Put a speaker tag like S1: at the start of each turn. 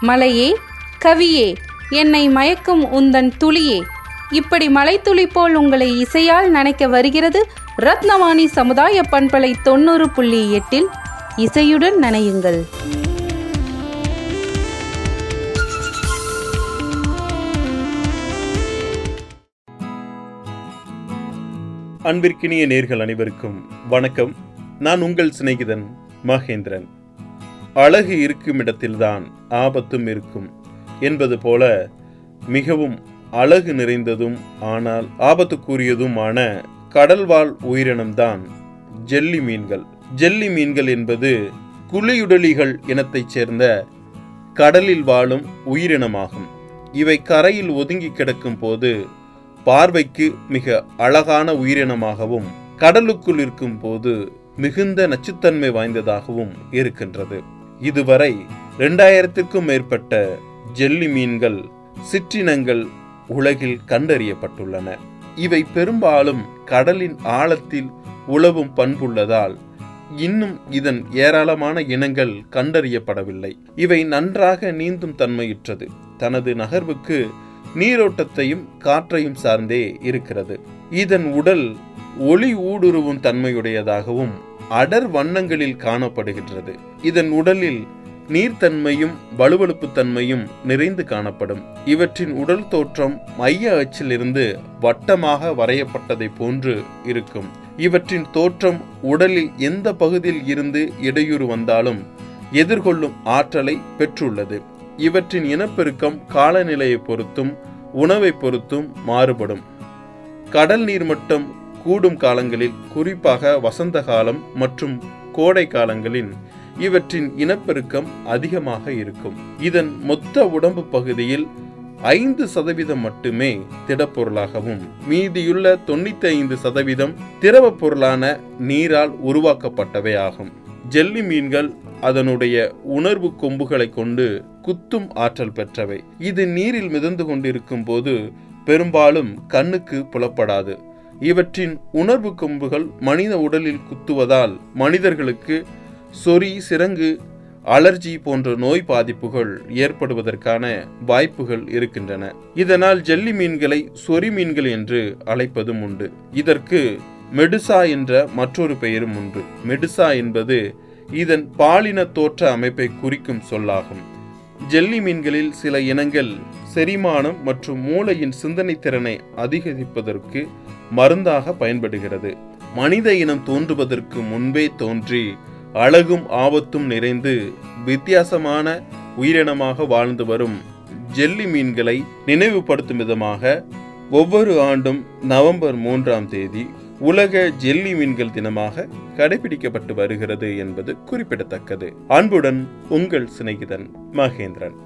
S1: மலையே கவியே என்னை மயக்கும் உந்தன் துளியே. இப்படி மலைத்துளி போல் உங்களை இசையால் நனைக்க வருகிறது ரத்னவாணி சமுதாய பண்பலை தொண்ணூறு புள்ளி எட்டில். இசையுடன் நனையுங்கள்.
S2: அன்பிற்கினிய நேர்கள் அனைவருக்கும் வணக்கம். நான் உங்கள் சிநேகிதன் மகேந்திரன். அழகு இருக்கும் இடத்தில்தான் ஆபத்தும் இருக்கும் என்பது போல மிகவும் அழகு நிறைந்ததும் ஆனால் ஆபத்துக்குரியதுமான கடல்வாழ் உயிரினம்தான் ஜெல்லி மீன்கள். ஜெல்லி மீன்கள் என்பது குழியுடலிகள் இனத்தைச் சேர்ந்த கடலில் வாழும் உயிரினமாகும். இவை கரையில் ஒதுங்கி கிடக்கும் போது பார்வைக்கு மிக அழகான உயிரினமாகவும் கடலுக்குள் இருக்கும் போது மிகுந்த நச்சுத்தன்மை வாய்ந்ததாகவும் இருக்கின்றது. இதுவரை இரண்டாயிரத்திற்கும் மேற்பட்ட ஜெல்லி மீன்கள் சிற்றினங்கள் உலகில் கண்டறியப்பட்டுள்ளன. இவை பெரும்பாலும் கடலின் ஆழத்தில் உழவும் பண்புள்ளதால் இன்னும் இதன் ஏராளமான இனங்கள் கண்டறியப்படவில்லை. இவை நன்றாக நீந்தும் தன்மையுற்றது. தனது நகர்வுக்கு நீரோட்டத்தையும் காற்றையும் சார்ந்தே இருக்கிறது. இதன் உடல் ஒளி ஊடுருவும் தன்மையுடையதாகவும் அடர் வண்ணங்களில் காணப்படுகின்றது. இதன் உடலில் நீர்த்தன்மையும் வலுவழுப்பு தன்மையும் நிறைந்து காணப்படும். இவற்றின் உடல் தோற்றம் மைய அச்சிலிருந்து வட்டமாக வரையப்பட்டதை போன்று இருக்கும். இவற்றின் தோற்றம் உடலில் எந்த பகுதியில் இருந்து இடையூறு வந்தாலும் எதிர்கொள்ளும் ஆற்றலை பெற்றுள்ளது. இவற்றின் இனப்பெருக்கம் காலநிலையை பொறுத்தும் உணவை பொறுத்தும் மாறுபடும். கடல் நீர் மட்டம் கூடும் காலங்களில் குறிப்பாக வசந்த காலம் மற்றும் கோடை காலங்களில் இவற்றின் இனப்பெருக்கம் அதிகமாக இருக்கும். இதன் மொத்த உடம்பு பகுதியில் ஐந்து சதவீதம் மட்டுமே திடப்பொருளாகவும் மீதியுள்ள தொண்ணூத்தி ஐந்து சதவீதம் திரவ பொருளான நீரால் உருவாக்கப்பட்டவை ஆகும். ஜெல்லி மீன்கள் அதனுடைய உணர்வு கொம்புகளை கொண்டு குத்தும் ஆற்றல் பெற்றவை. இது நீரில் மிதந்து கொண்டிருக்கும் போது பெரும்பாலும் கண்ணுக்கு புலப்படாது. இவற்றின் உணர்வு கொம்புகள் மனித உடலில் குத்துவதால் மனிதர்களுக்கு சொறி சிறங்கு அலர்ஜி போன்ற நோய் பாதிப்புகள் ஏற்படுவதற்கான வாய்ப்புகள் இருக்கின்றன. இதனால் ஜெல்லி மீன்களை சொறி மீன்கள் என்று அழைப்பதும் உண்டு. இதற்கு மெடுசா என்ற மற்றொரு பெயரும் உண்டு. மெடுசா என்பது இதன் பாலின தோற்ற அமைப்பை குறிக்கும் சொல்லாகும். ஜெல்லி மீன்களில் சில இனங்கள் செரிமானம் மற்றும் மூளையின் சிந்தனை திறனை அதிகரிப்பதற்கு மருந்தாக பயன்படுகிறது. மனித இனம் தோன்றுவதற்கு முன்பே தோன்றி அழகும் ஆபத்தும் நிறைந்து வித்தியாசமான உயிரினமாக வாழ்ந்து வரும் ஜெல்லி மீன்களை நினைவுபடுத்தும் விதமாக ஒவ்வொரு ஆண்டும் நவம்பர் மூன்றாம் தேதி உலக ஜெல்லி மீன்கள் தினமாக கடைபிடிக்கப்பட்டு வருகிறது என்பது குறிப்பிடத்தக்கது. அன்புடன் உங்கள் சிநேகிதன் மகேந்திரன்.